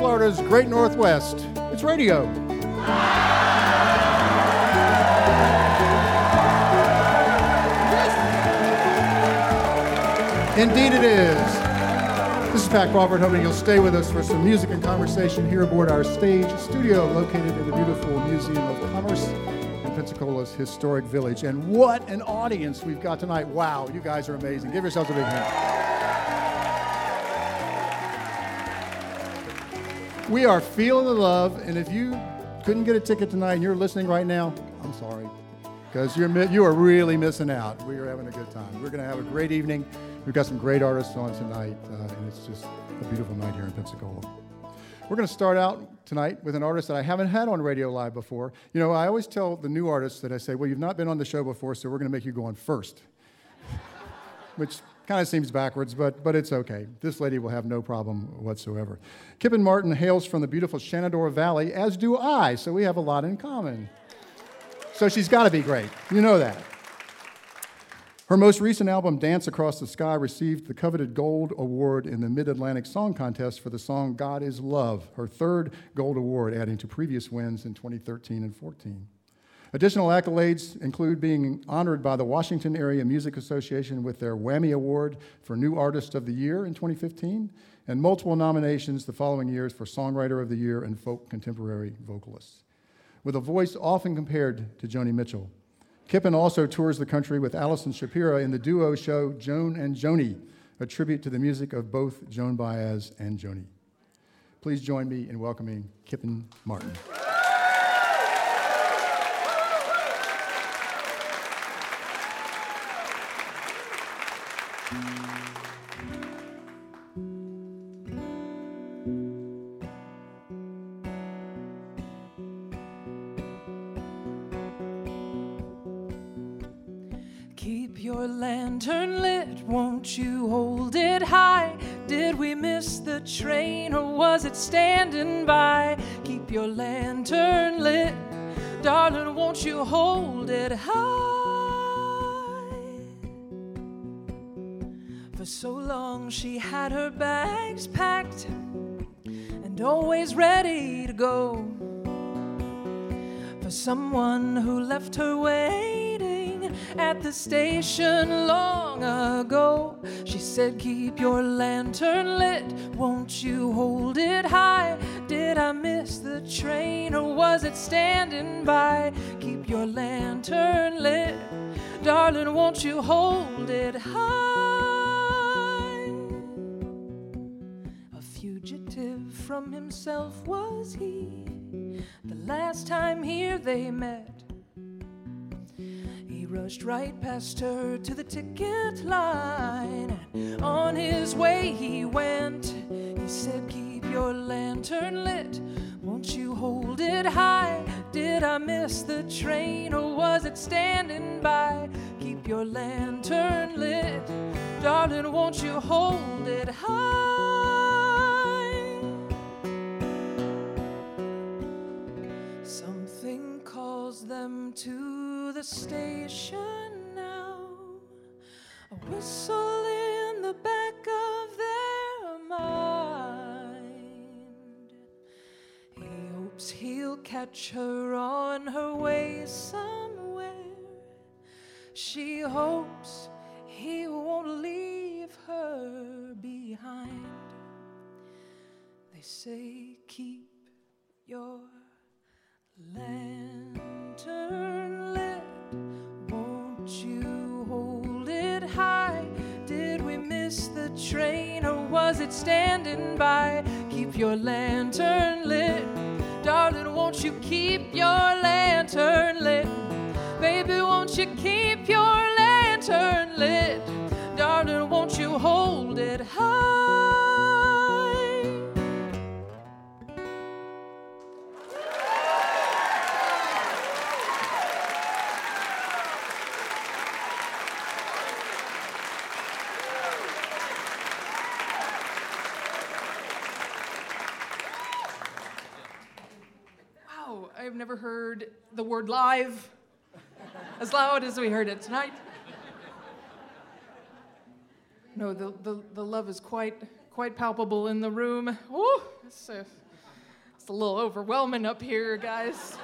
Florida, Florida's great Northwest. It's radio. Indeed, it is. This is Pat Crawford, hoping you'll stay with us for some music and conversation here aboard our stage studio located in the beautiful Museum of Commerce in Pensacola's historic village. And what an audience we've got tonight. Wow, you guys are amazing. Give yourselves a big hand. We are feeling the love, and if you couldn't get a ticket tonight and you're listening right now, I'm sorry, because you're you are really missing out. We are having a good time. We're going to have a great evening. We've got some great artists on tonight, uh, and it's just a beautiful night here in Pensacola. We're going to start out tonight with an artist that I haven't had on Radio Live before. You know, I always tell the new artists that I say, well, you've not been on the show before, so we're going to make you go on first. Which kind of seems backwards, but, but it's okay. This lady will have no problem whatsoever. Kipyn Martin hails from the beautiful Shenandoah Valley, as do I, so we have a lot in common. So she's got to be great. You know that. Her most recent album, Dance Across the Sky, received the coveted Gold Award in the Mid Atlantic Song Contest for the song God is Love, her third Gold Award, adding to previous wins in 2013 and 14. Additional accolades include being honored by the Washington Area Music Association with their Wammie Award for New Artist of the Year in 2015, and multiple nominations the following years for Songwriter of the Year and Folk Contemporary Vocalist. With a voice often compared to Joni Mitchell, Kipyn also tours the country with Alison Shapiro in the duo show Joan and Joni, a tribute to the music of both Joan Baez and Joni. Please join me in welcoming Kipyn Martin. Someone who left her waiting at the station long ago. She said, Keep your lantern lit, won't you hold it high? Did I miss the train or was it standing by? Keep your lantern lit, darling, won't you hold it high? A fugitive from himself was he. They met He rushed right past her to the ticket line. On his way he went. He said, Keep your lantern lit. Won't you hold it high? Did I miss the train or was it standing by? Keep your lantern lit. Darling, won't you hold it high? Catch her on her way somewhere. She hopes he won't leave her behind. They say, keep your lantern lit Won't you hold it high? Did we miss the train or was it standing by? Keep your lantern lit. Darling, won't you keep your lantern lit? Baby, won't you keep your lantern lit? Darling, won't you hold it high? Never heard the word live as loud as we heard it tonight. No, the, the, the love is quite, quite palpable in the room. Ooh, It's a, it's a little overwhelming up here, guys.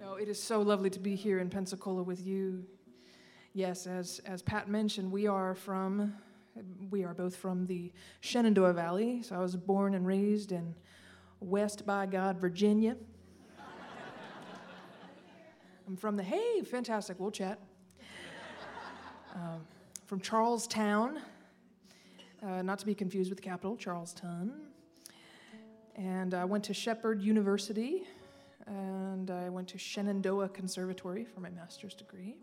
No, it is so lovely to be here in Pensacola with you. Yes, as, as Pat mentioned, we are from, we are both from the Shenandoah Valley. So I was born and raised in West by God, Virginia. From the, hey, fantastic, we'll chat. Um, from Charlestown, uh, not to be confused with the capital, Charleston. And I went to Shepherd University, and I went to Shenandoah Conservatory for my master's degree.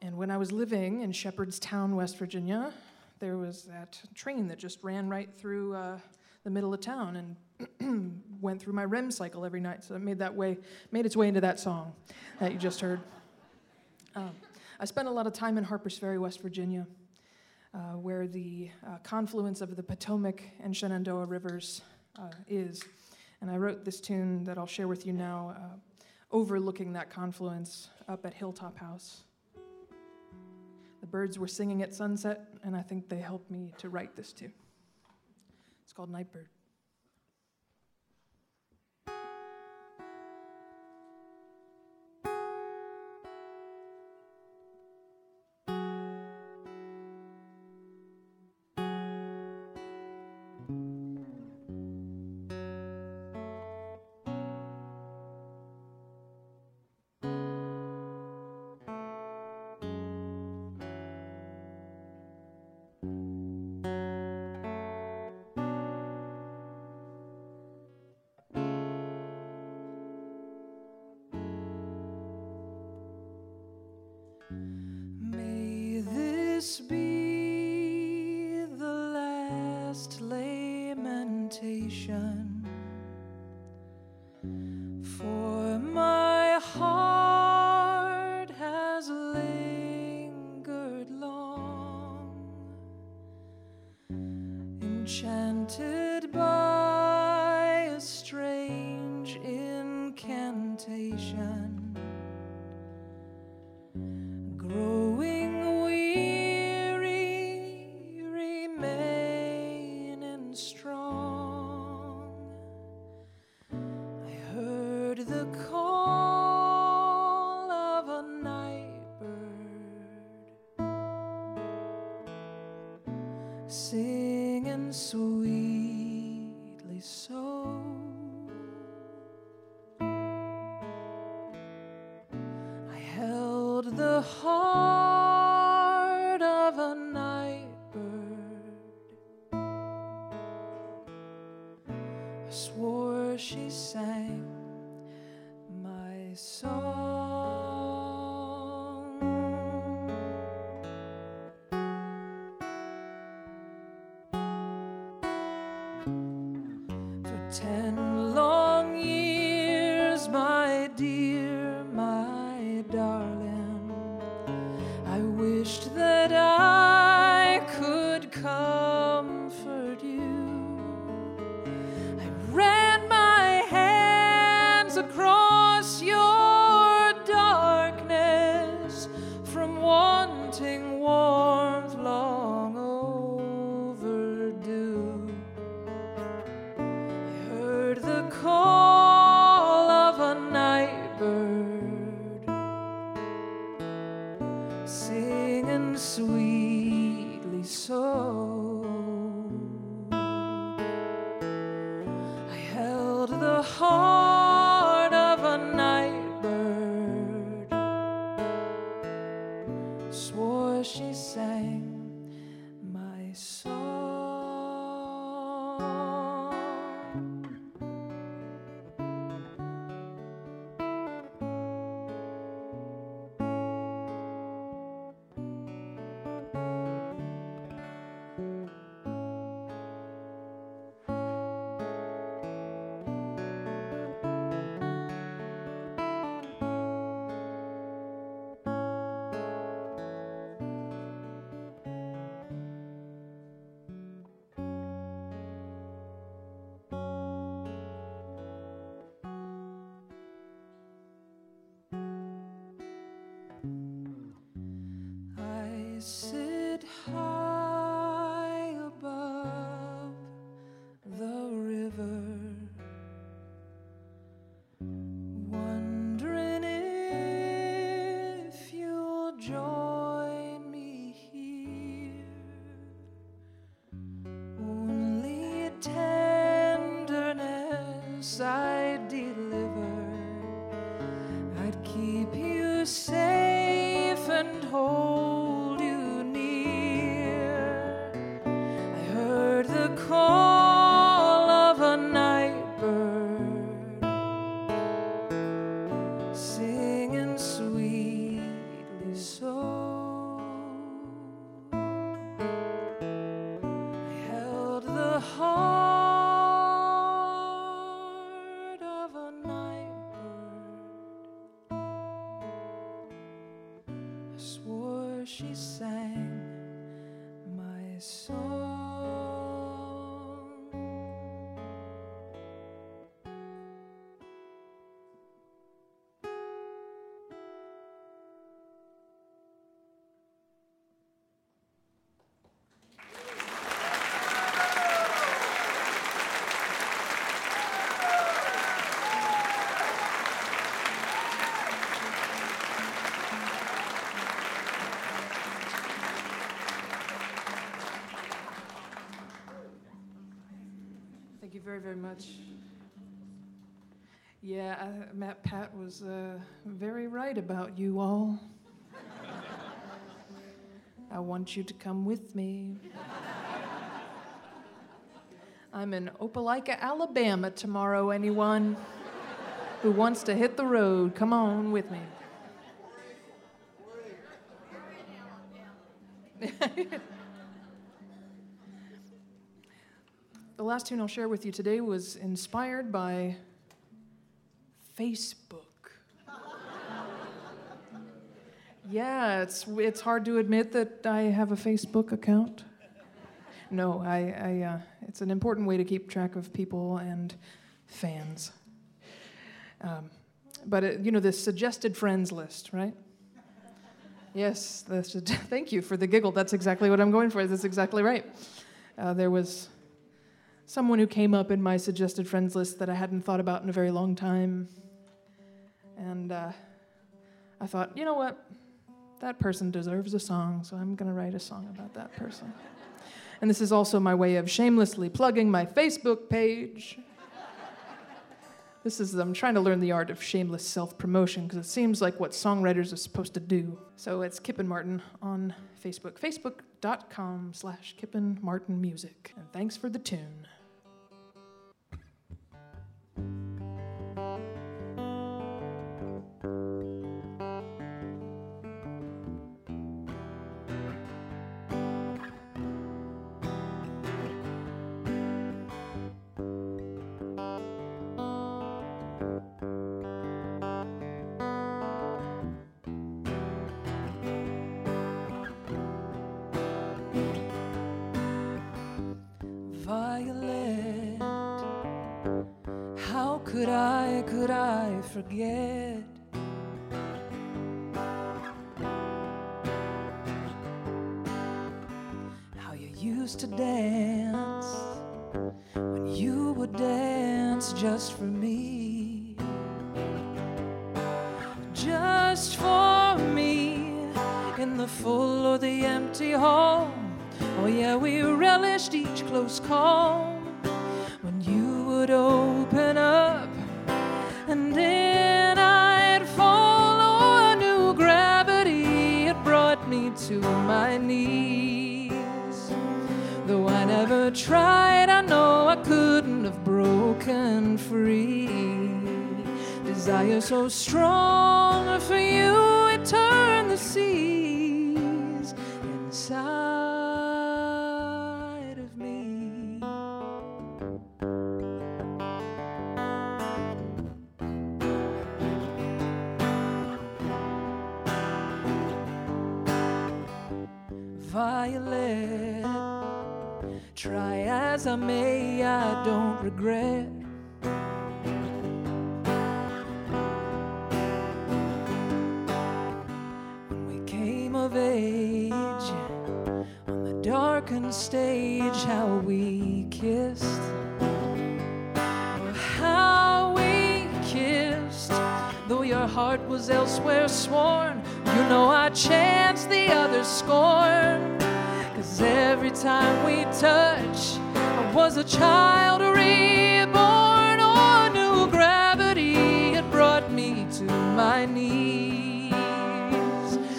And when I was living in Shepherdstown, West Virginia, there was that train that just ran right through uh, the middle of town and went through my REM cycle every night. So it made that way, made its way into that song that you just heard. Um, I spent a lot of time in Harpers Ferry, West Virginia, uh, where the uh, confluence of the Potomac and Shenandoah rivers uh, is. And I wrote this tune that I'll share with you now, uh, overlooking that confluence up at Hilltop House. The birds were singing at sunset, and I think they helped me to write this too. It's called Nightbird. this be the last lamentation? swore she sang my song. Very, very much. Yeah, uh, Matt Pat was uh, very right about you all. I want you to come with me. I'm in Opelika, Alabama tomorrow. Anyone who wants to hit the road, come on with me. The last tune I'll share with you today was inspired by Facebook. yeah, it's, it's hard to admit that I have a Facebook account. No, I, I, uh, it's an important way to keep track of people and fans. Um, but, it, you know, the suggested friends list, right? Yes, thank you for the giggle. That's exactly what I'm going for. That's exactly right. Uh, there was someone who came up in my suggested friends list that I hadn't thought about in a very long time. And uh, I thought, you know what? That person deserves a song, so I'm going to write a song about that person. And this is also my way of shamelessly plugging my Facebook page. This is, I'm trying to learn the art of shameless self promotion because it seems like what songwriters are supposed to do. So it's Kipyn Martin on Facebook, facebook.com slash Kipyn Martin Music. And thanks for the tune. Violet, try as I may, I don't regret. When we came of age on the darkened stage, how we kissed. How we kissed. Though your heart was elsewhere sworn, you know I chance the other scorn. Cause every time we touch, I was a child reborn. Oh, new gravity had brought me to my knees.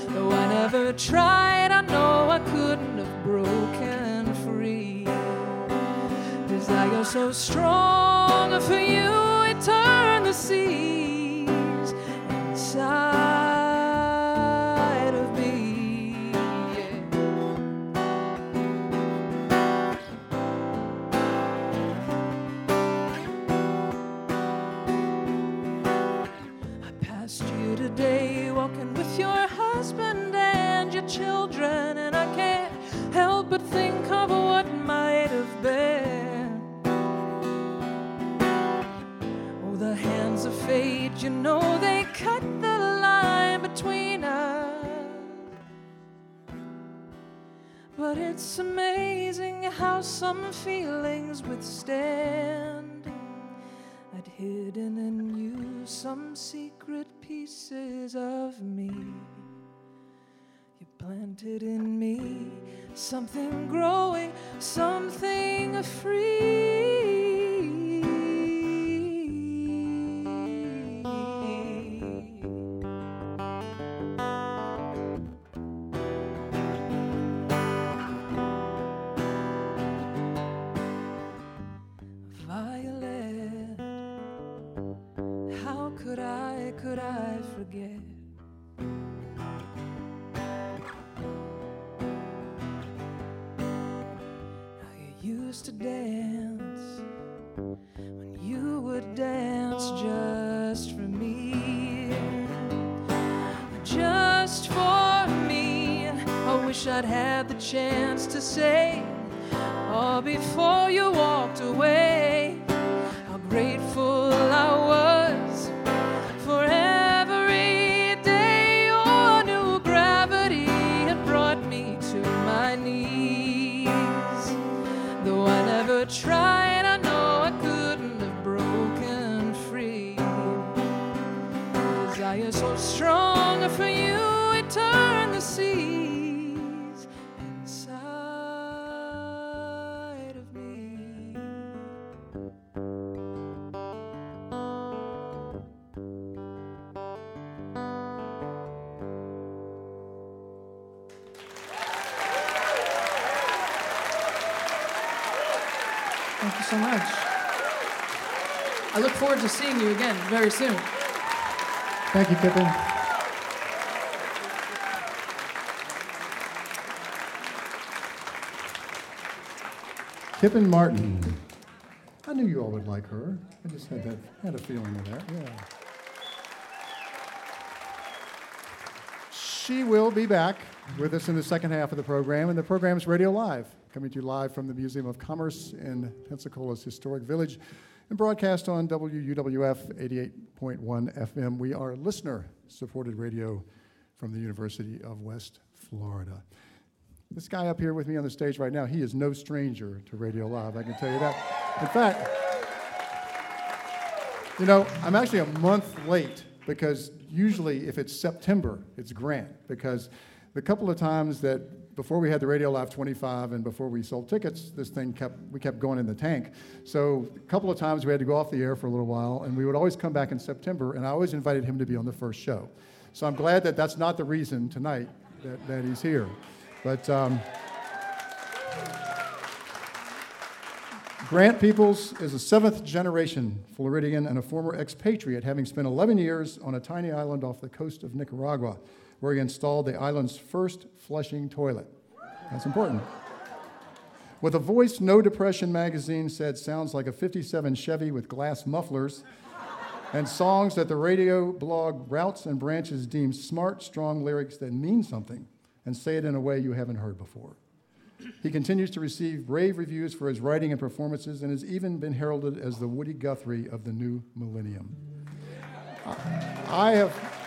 Though I never tried, I know I couldn't have broken free. Desire so strong for you, it turned the sea. But it's amazing how some feelings withstand. I'd hidden in you some secret pieces of me. You planted in me something growing, something free. Chance to say, Thank you so much. I look forward to seeing you again very soon. Thank you, Kipyn. Kipyn Martin. I knew you all would like her. I just had that had a feeling of that. Yeah. She will be back with us in the second half of the program, and the program is Radio Live, coming to you live from the Museum of Commerce in Pensacola's historic village and broadcast on WUWF 88.1 FM. We are listener supported radio from the University of West Florida. This guy up here with me on the stage right now, he is no stranger to Radio Live, I can tell you that. In fact, you know, I'm actually a month late because usually if it's September, it's Grant. Because the couple of times that before we had the Radio Live 25 and before we sold tickets, this thing kept we kept going in the tank. So a couple of times we had to go off the air for a little while, and we would always come back in September, and I always invited him to be on the first show. So I'm glad that that's not the reason tonight that, that he's here. But um, Grant Peeples is a seventh generation Floridian and a former expatriate, having spent 11 years on a tiny island off the coast of Nicaragua, where he installed the island's first flushing toilet. That's important. With a voice No Depression magazine said sounds like a 57 Chevy with glass mufflers, and songs that the radio blog Routes and Branches deems smart, strong lyrics that mean something and say it in a way you haven't heard before. He continues to receive rave reviews for his writing and performances and has even been heralded as the Woody Guthrie of the new millennium. I have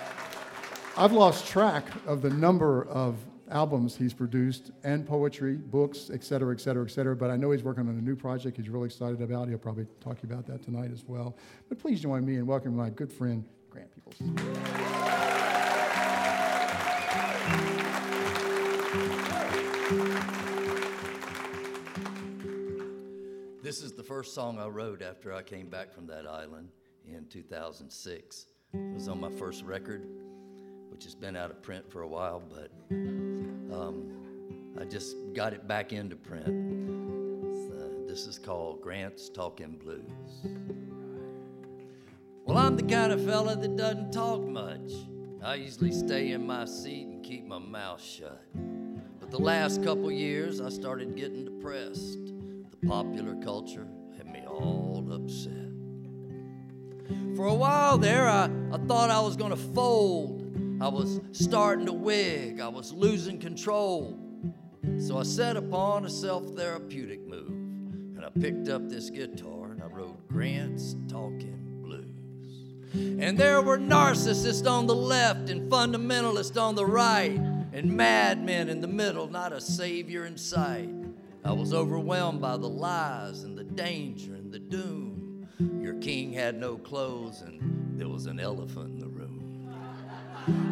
I've lost track of the number of albums he's produced and poetry, books, et cetera, et cetera, et cetera, but I know he's working on a new project he's really excited about. He'll probably talk you about that tonight as well. But please join me in welcoming my good friend, Grant Peeples. This is the first song I wrote after I came back from that island in 2006. It was on my first record. Which has been out of print for a while, but um, I just got it back into print. This is called Grant's Talking Blues. Well, I'm the kind of fella that doesn't talk much. I usually stay in my seat and keep my mouth shut. But the last couple years, I started getting depressed. The popular culture had me all upset. For a while there, I, I thought I was going to fold. I was starting to wig. I was losing control. So I set upon a self therapeutic move, and I picked up this guitar and I wrote Grant's Talking Blues. And there were narcissists on the left and fundamentalists on the right, and madmen in the middle, not a savior in sight. I was overwhelmed by the lies and the danger and the doom. Your king had no clothes, and there was an elephant in the room.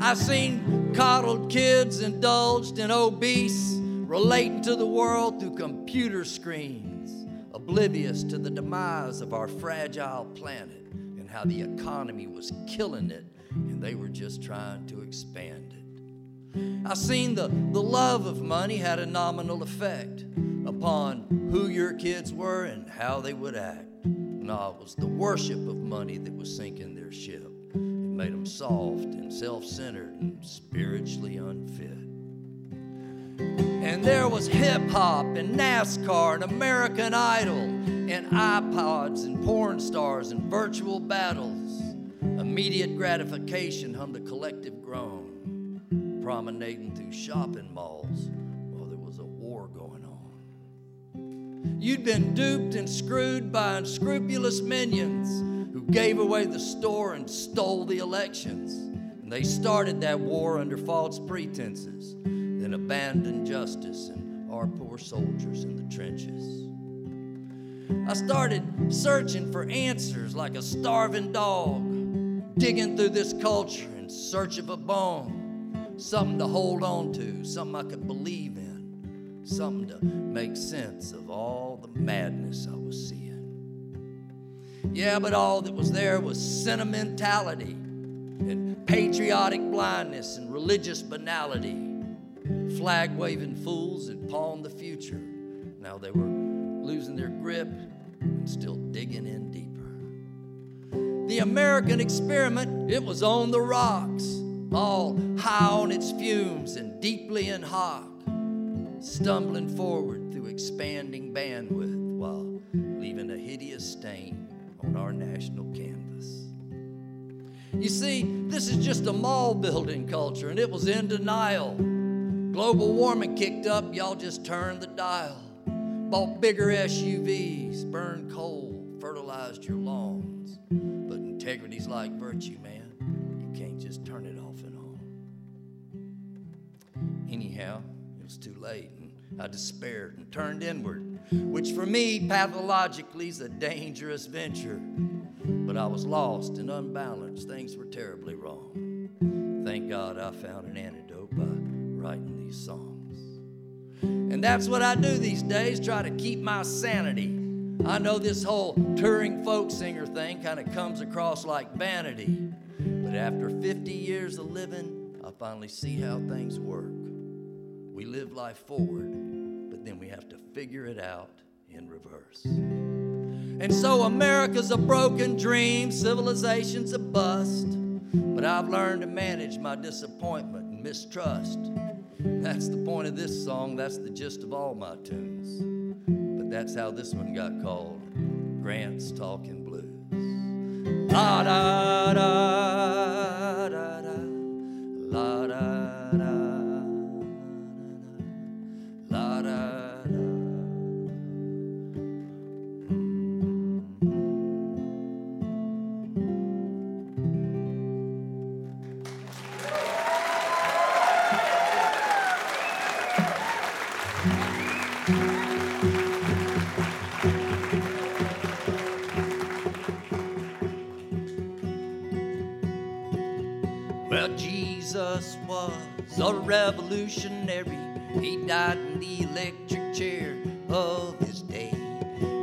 I've seen coddled kids indulged in obese relating to the world through computer screens, oblivious to the demise of our fragile planet and how the economy was killing it and they were just trying to expand it. I've seen the, the love of money had a nominal effect upon who your kids were and how they would act. No, it was the worship of money that was sinking their ship. Made them soft and self centered and spiritually unfit. And there was hip hop and NASCAR and American Idol and iPods and porn stars and virtual battles. Immediate gratification hummed a collective groan, promenading through shopping malls while there was a war going on. You'd been duped and screwed by unscrupulous minions gave away the store and stole the elections. And they started that war under false pretenses then abandoned justice and our poor soldiers in the trenches. I started searching for answers like a starving dog, digging through this culture in search of a bone, something to hold on to, something I could believe in, something to make sense of all the madness I was seeing. Yeah, but all that was there was sentimentality and patriotic blindness and religious banality flag waving fools that pawned the future. Now they were losing their grip and still digging in deeper. The American experiment, it was on the rocks, all high on its fumes and deeply in hock, stumbling forward through expanding bandwidth while leaving a hideous stain on our national canvas. You see, this is just a mall building culture, and it was in denial. Global warming kicked up, y'all just turned the dial. Bought bigger SUVs, burned coal, fertilized your lawns. But integrity's like virtue, man. You can't just turn it off and on. Anyhow, it was too late, and I despaired and turned inward, which for me, pathologically, is a dangerous venture. But I was lost and unbalanced. Things were terribly wrong. Thank God I found an antidote by writing these songs. And that's what I do these days, try to keep my sanity. I know this whole touring folk singer thing kind of comes across like vanity, but after 50 years of living, I finally see how things work. We live life forward, then we have to figure it out in reverse. And so America's a broken dream, civilization's a bust. But I've learned to manage my disappointment and mistrust. That's the point of this song. That's the gist of all my tunes. But that's how this one got called Grant's Talking Blues. La da da electric chair of his day.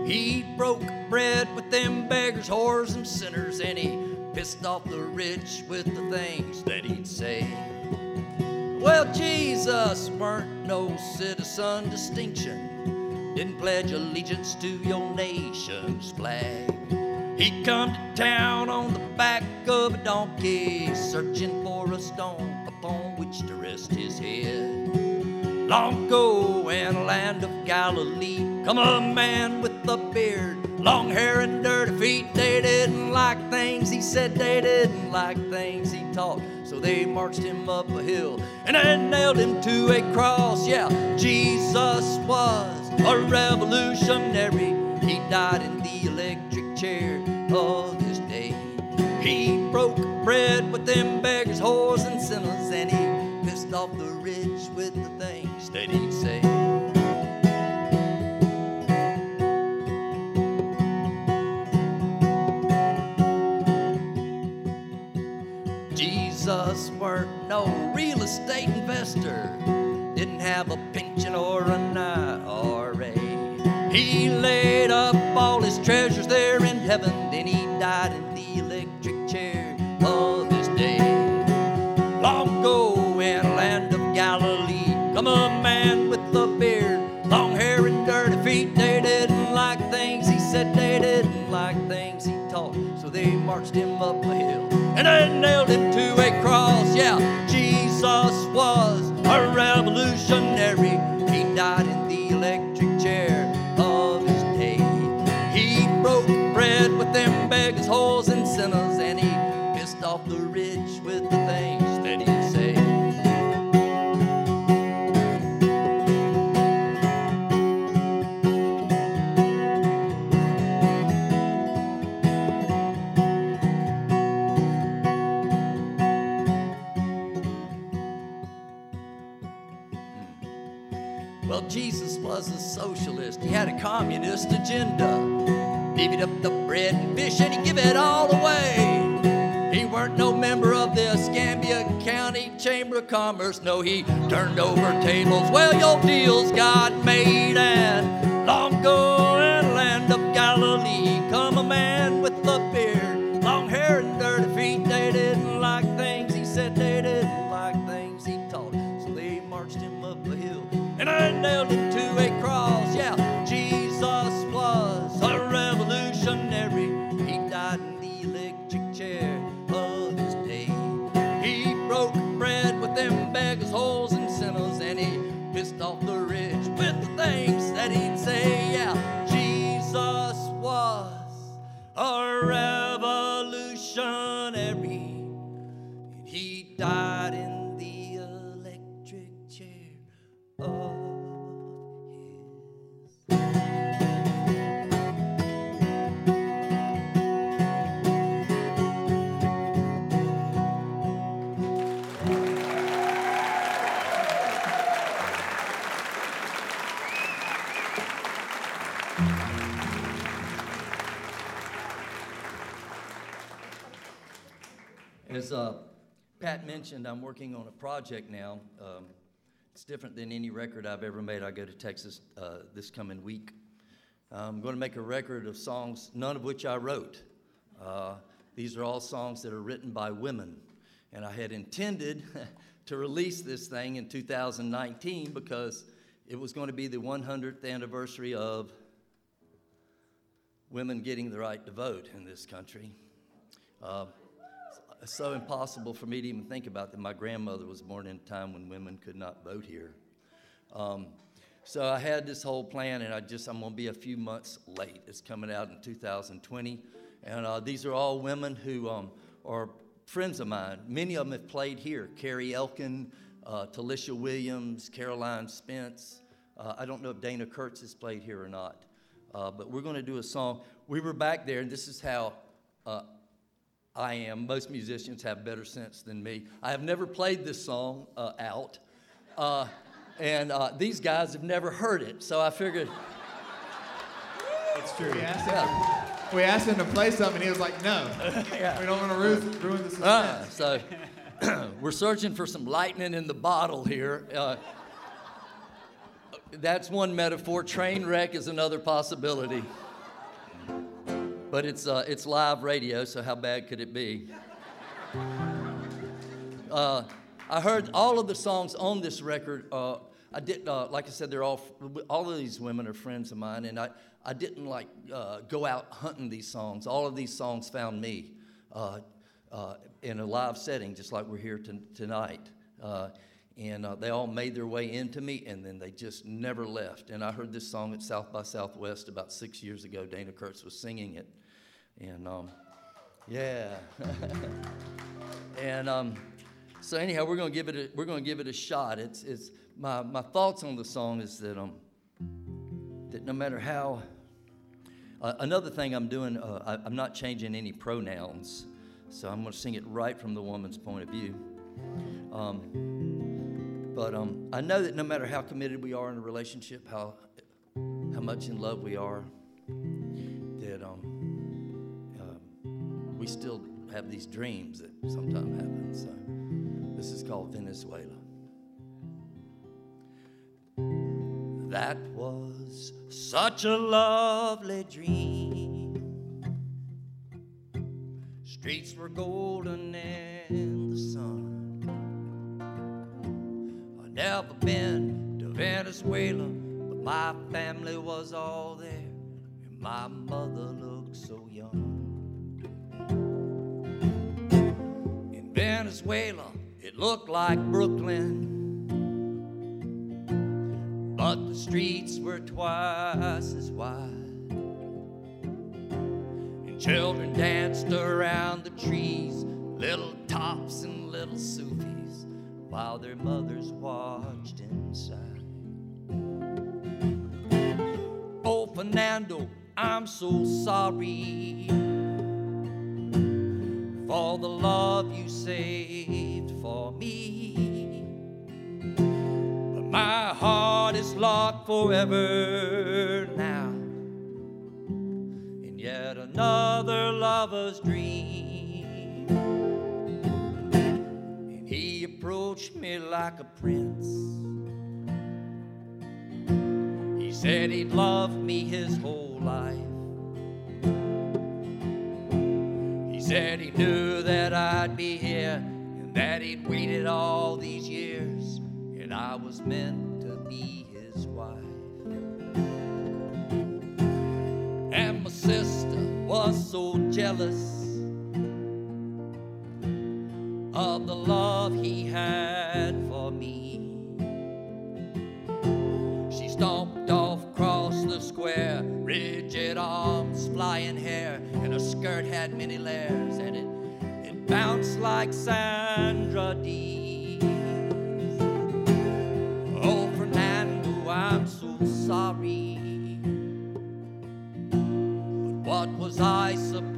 He broke bread with them beggars, whores, and sinners, and he pissed off the rich with the marched him up Jesus weren't no real estate investor, didn't have a pension or an IRA. He laid up all his treasures there in heaven, then he died in the electric chair of his day. Long ago in land of Galilee, come a man with a beard, long hair and dirty feet. They didn't like things he said, they didn't like things he taught, so they marched him up a hill and they nailed him to a. Yeah, communist agenda. Divvied up the bread and fish and he give it all away. He weren't no member of the Escambia County Chamber of Commerce. No, he turned over tables. Well, your deals got made and long ago in the land of Galilee come a man with a beard, long hair and dirty feet. They didn't like things he said. They didn't like things he taught. So they marched him up a hill and I nailed him mentioned, I'm working on a project now. Um, it's different than any record I've ever made. I go to Texas uh, this coming week. I'm going to make a record of songs, none of which I wrote. Uh, these are all songs that are written by women. And I had intended to release this thing in 2019 because it was going to be the 100th anniversary of women getting the right to vote in this country. Uh, so impossible for me to even think about that. My grandmother was born in a time when women could not vote here. Um, so I had this whole plan, and I just I'm gonna be a few months late. It's coming out in 2020, and uh, these are all women who um, are friends of mine. Many of them have played here: Carrie Elkin, uh, Talisha Williams, Caroline Spence. Uh, I don't know if Dana Kurtz has played here or not, uh, but we're going to do a song. We were back there, and this is how uh, I am. Most musicians have better sense than me. I have never played this song uh, out, uh, and uh, these guys have never heard it, so I figured. It's true. We asked, him, Yeah. we asked him to play something, and he was like, no. We don't want to ruin, ruin the suspense. Uh, so we're searching for some lightning in the bottle here. Uh, that's one metaphor. Train wreck is another possibility. But it's, uh, it's live radio, so how bad could it be? Uh, I heard all of the songs on this record. Uh, I did, uh, like I said, they're all, all of these women are friends of mine, and I, I didn't like uh, go out hunting these songs. All of these songs found me uh, uh, in a live setting, just like we're here to, tonight. and they all made their way into me, and then they just never left. And I heard this song at South by Southwest about six years ago. Dana Kurtz was singing it, and um, yeah, and. Um, so anyhow, we're to give it a, we're to give it a shot. It's, it's my, my thoughts on the song is that um that no matter how uh, another thing I'm doing uh, I, am not changing any pronouns, so I'm to sing it right from the woman's point of view. Um, but um, I know that no matter how committed we are in a relationship, how how much in love we are, that um, we still have these dreams that sometimes happen. So. This is called Venezuela. That was such a lovely dream. Streets were golden in the sun. I've never been to Venezuela, but my family was all there, and my mother looked so young. Venezuela, it looked like Brooklyn, but the streets were twice as wide. And children danced around the trees, little tops and little Sufis, while their mothers watched inside. Oh, Fernando, I'm so sorry for the love you saved for me. But my heart is locked forever now in yet another lover's dream. And he approached me like a prince. He said he'd love me his whole life. Said he knew that I'd be here and that he'd waited all these years and I was meant to be his wife. And my sister was so jealous of the love he had skirt had many layers, and it, it bounced like Sandra Dee. Oh, Fernando, I'm so sorry. But what was I supposed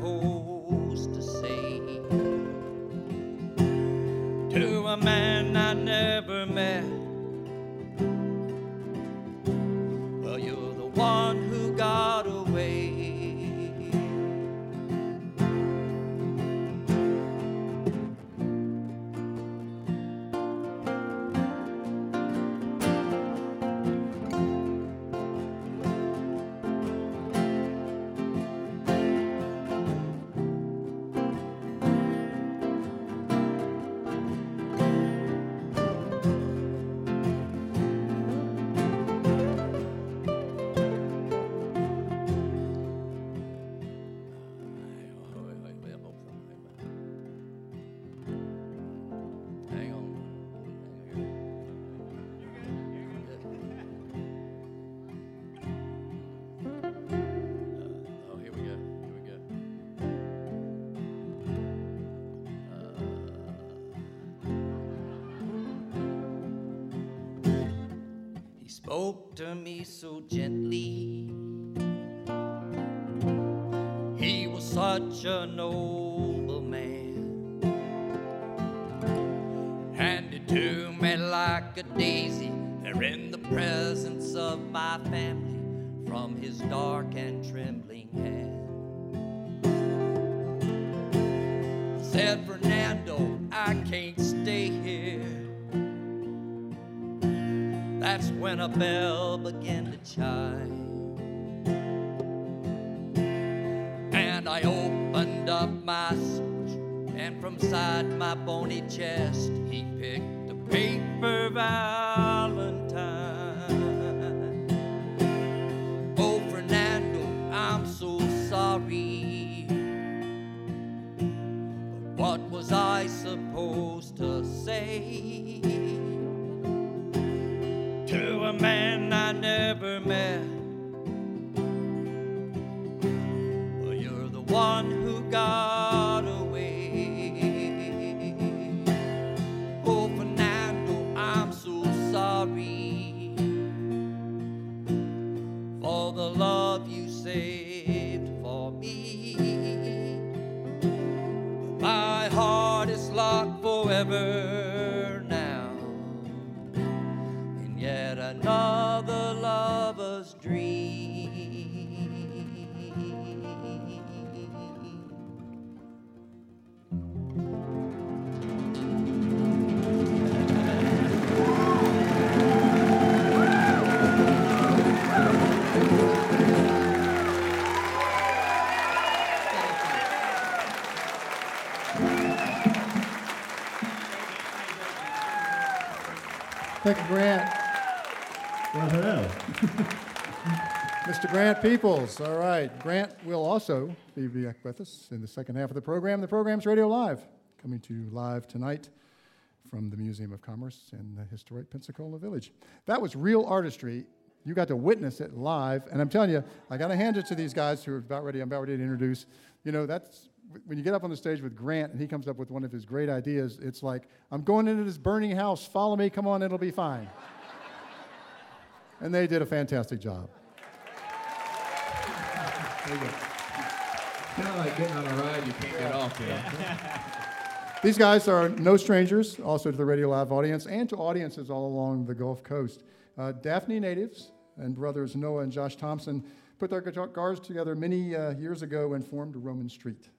spoke to me so gently. He was such a noble man, handed to me like a daisy, there in the presence of my family, from his dark and trembling hand. Said Fernando, I can't That's when a bell began to chime. And I opened up my suit, and from side my bony chest, he picked a paper valentine. Oh, Fernando, I'm so sorry. But what was I supposed to say a man I never met? Well, you're the one who got away. Oh, Fernando, I'm so sorry for the love you saved for me. My heart is locked forever yet another lover's dream. Thank you, Grant. Grant Peeples. All right. Grant will also be back with us in the second half of the program. The program's Radio Live, coming to you live tonight from the Museum of Commerce in the historic Pensacola Village. That was real artistry. You got to witness it live, and I'm telling you, I got to hand it to these guys who are about ready. I'm about ready to introduce. You know, that's when you get up on the stage with Grant and he comes up with one of his great ideas. It's like, I'm going into this burning house. Follow me. Come on, it'll be fine. and they did a fantastic job. Kind of like getting on a ride you can't get off, you know? These guys are no strangers, also to the Radio Live audience and to audiences all along the Gulf Coast. Uh, Daphne natives and brothers Noah and Josh Thompson put their guitars together many uh, years ago and formed Roman Street.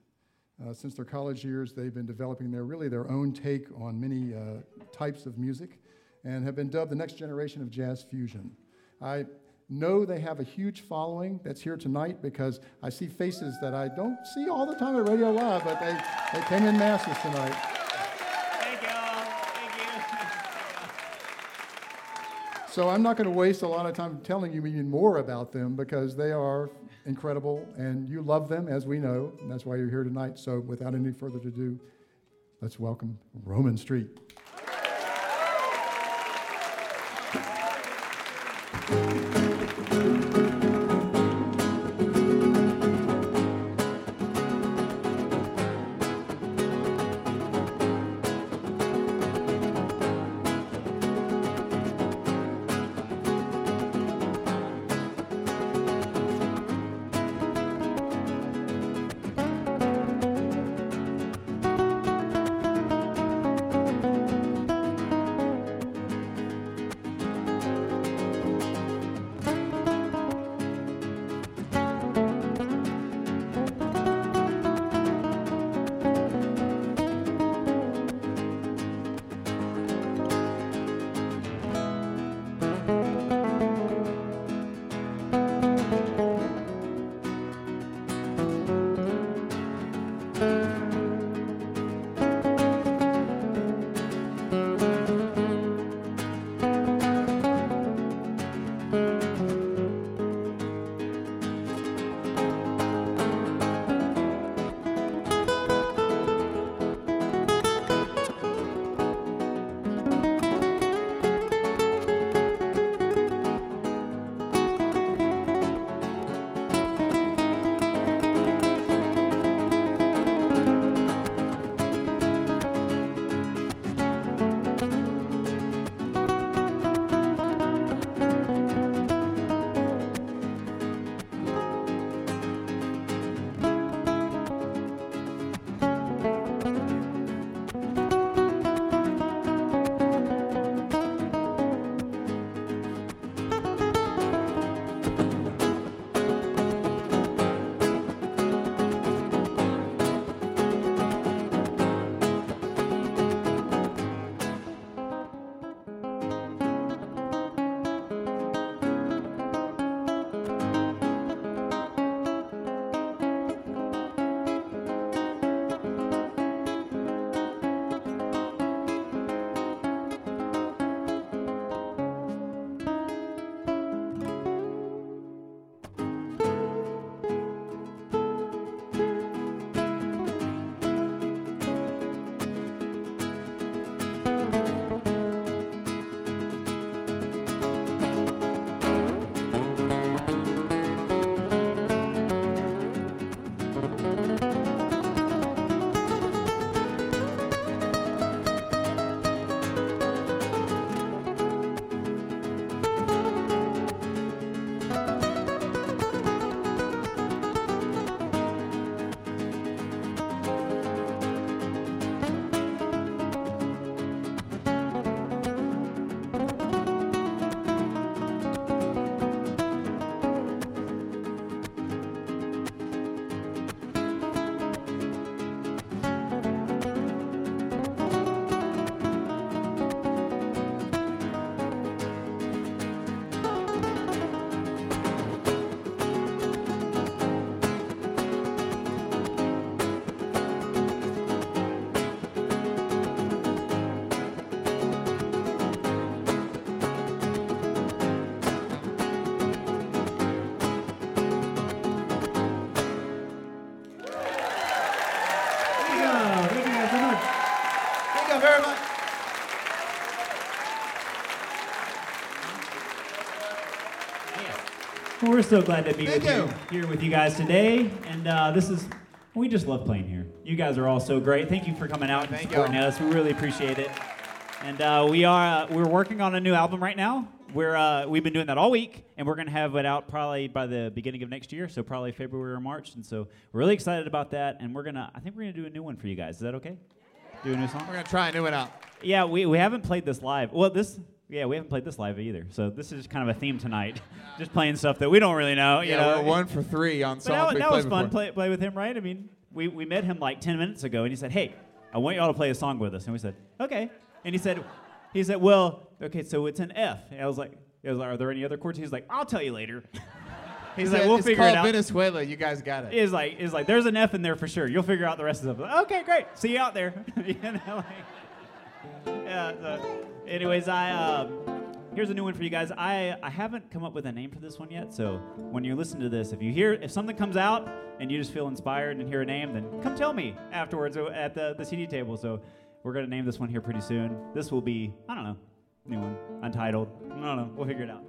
Uh, since their college years, they've been developing their really their own take on many uh, types of music, and have been dubbed the next generation of jazz fusion. I know they have a huge following that's here tonight because I see faces that I don't see all the time at Radio Live, but they, they came in masses tonight. Thank you all. Thank you. So I'm not going to waste a lot of time telling you even more about them because they are incredible and you love them, as we know, and that's why you're here tonight. So without any further ado, let's welcome Roman Street. So glad to be with you. you. here with you guys today, and uh, this is we just love playing here. You guys are all so great. Thank you for coming out and Thank supporting y'all. us. We really appreciate it. And uh, we are uh, we're working on a new album right now. We're uh, we've been doing that all week, and we're gonna have it out probably by the beginning of next year. So probably February or March. And so we're really excited about that. And we're gonna I think we're gonna do a new one for you guys. Is that okay? Do a new song. We're gonna try a new one out. Yeah, we, we haven't played this live. Well, this yeah, we haven't played this live either. So this is kind of a theme tonight, just playing stuff that we don't really know. You yeah, know, we're one for three on songs that, that was fun. Play, play with him, right? I mean, we, we met him like ten minutes ago, and he said, "Hey, I want y'all to play a song with us." And we said, "Okay." And he said, "He said, well, okay, so it's an F." And I was like, I was like, "Are there any other chords?" He's like, "I'll tell you later." He's like, "We'll it's figure it called out." Venezuela. You guys got it. Is like, is like, there's an F in there for sure. You'll figure out the rest of it. Okay, great. See you out there. you know, like, yeah. So, anyways, I um, here's a new one for you guys. I I haven't come up with a name for this one yet. So when you listen to this, if you hear if something comes out and you just feel inspired and hear a name, then come tell me afterwards at the the CD table. So we're gonna name this one here pretty soon. This will be I don't know, new one, untitled. I don't know. We'll figure it out.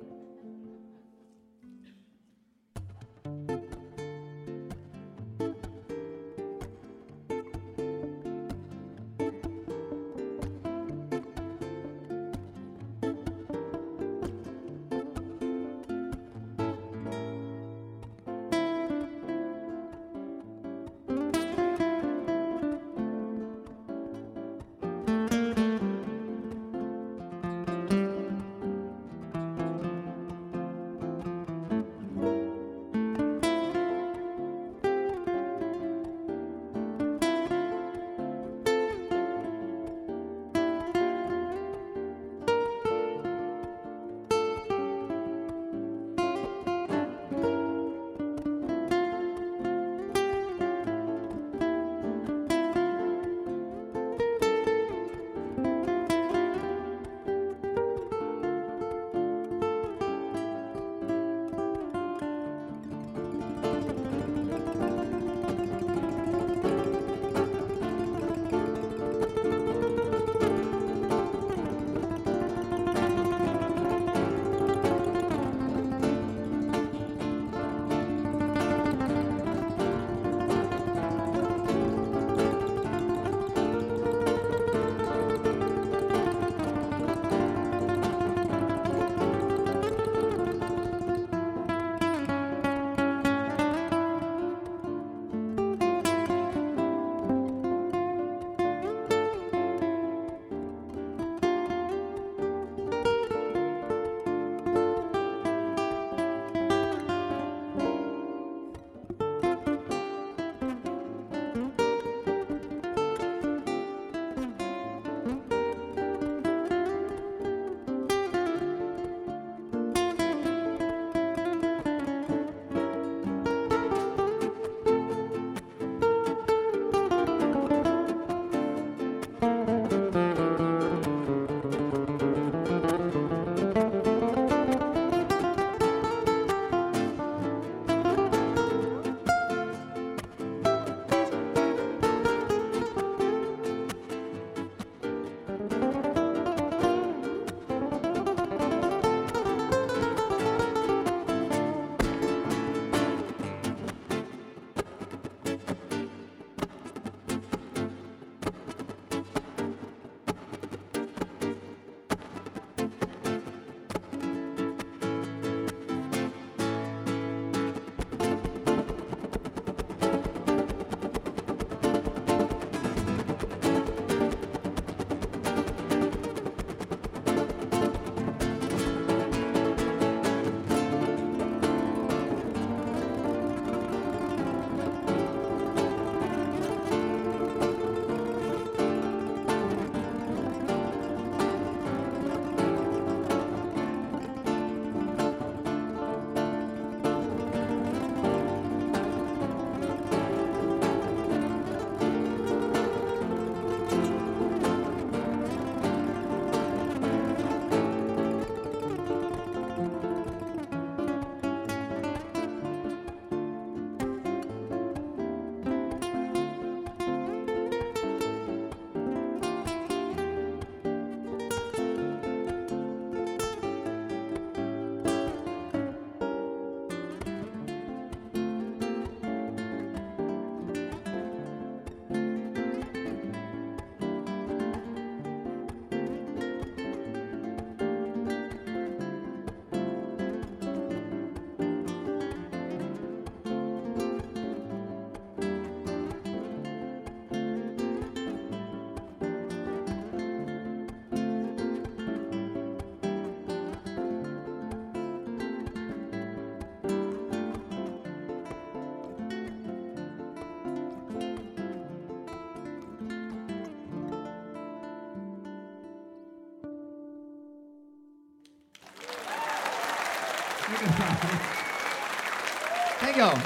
Thank y'all.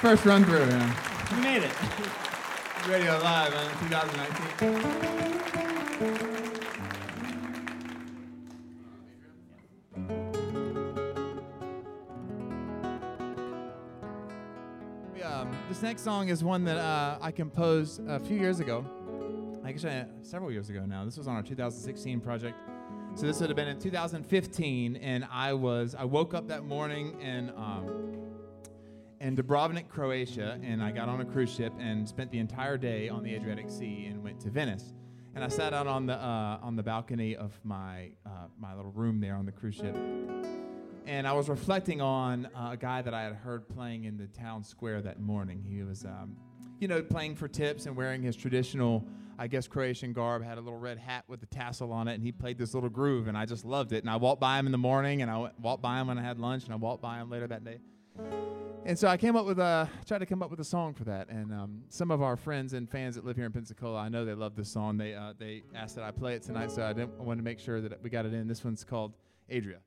First run through, man. You made it. Radio Live, man, 2019. Um, this next song is one that uh, I composed a few years ago. Actually, several years ago now. This was on our 2016 project. So this would have been in 2015, and I was I woke up that morning in um, in Dubrovnik, Croatia, and I got on a cruise ship and spent the entire day on the Adriatic Sea and went to Venice. And I sat out on the uh, on the balcony of my uh, my little room there on the cruise ship, and I was reflecting on uh, a guy that I had heard playing in the town square that morning. He was, um, you know, playing for tips and wearing his traditional, I guess, Croatian garb. Had a little red hat with a tassel on it, and he played this little groove, and I just loved it. And I walked by him in the morning, and I went, walked by him when I had lunch, and I walked by him later that day. And so I came up with a tried to come up with a song for that. And um, some of our friends and fans that live here in Pensacola, I know they love this song. They uh, they asked that I play it tonight, so I didn't I wanted to make sure that we got it in. This one's called Adria.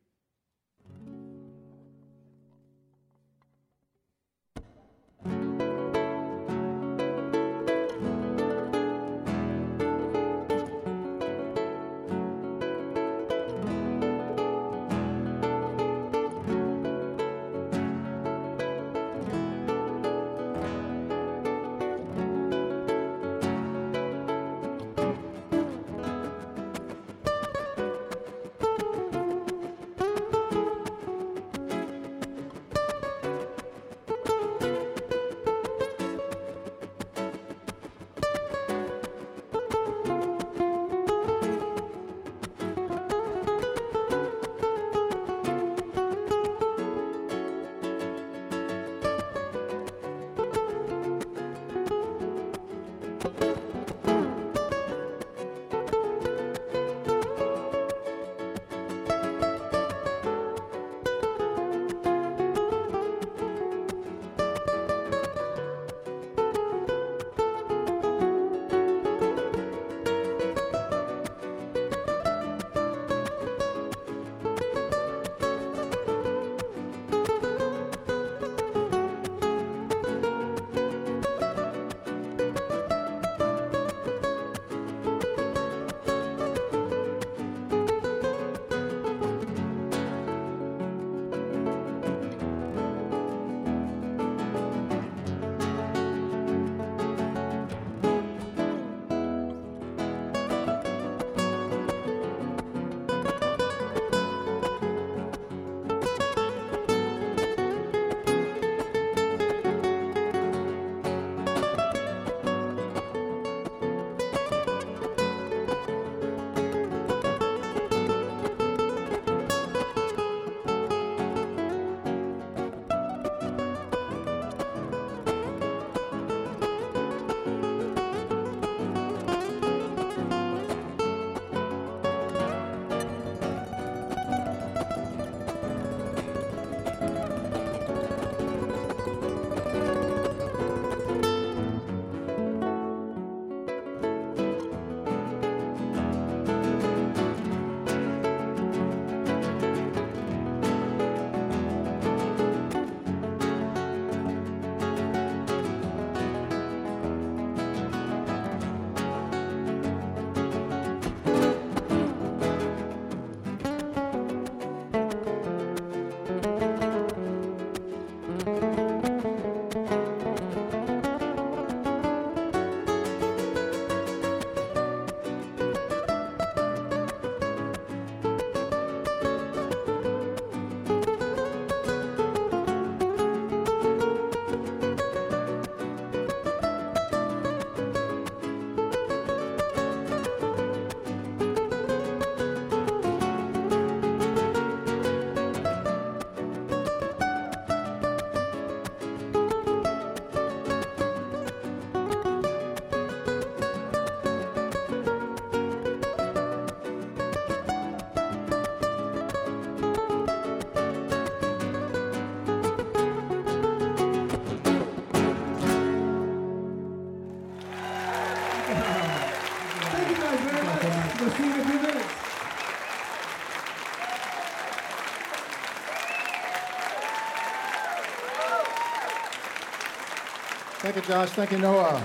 Thank you, Josh. Thank you, Noah.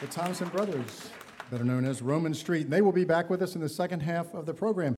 The Thompson Brothers, better known as Roman Street. And they will be back with us in the second half of the program.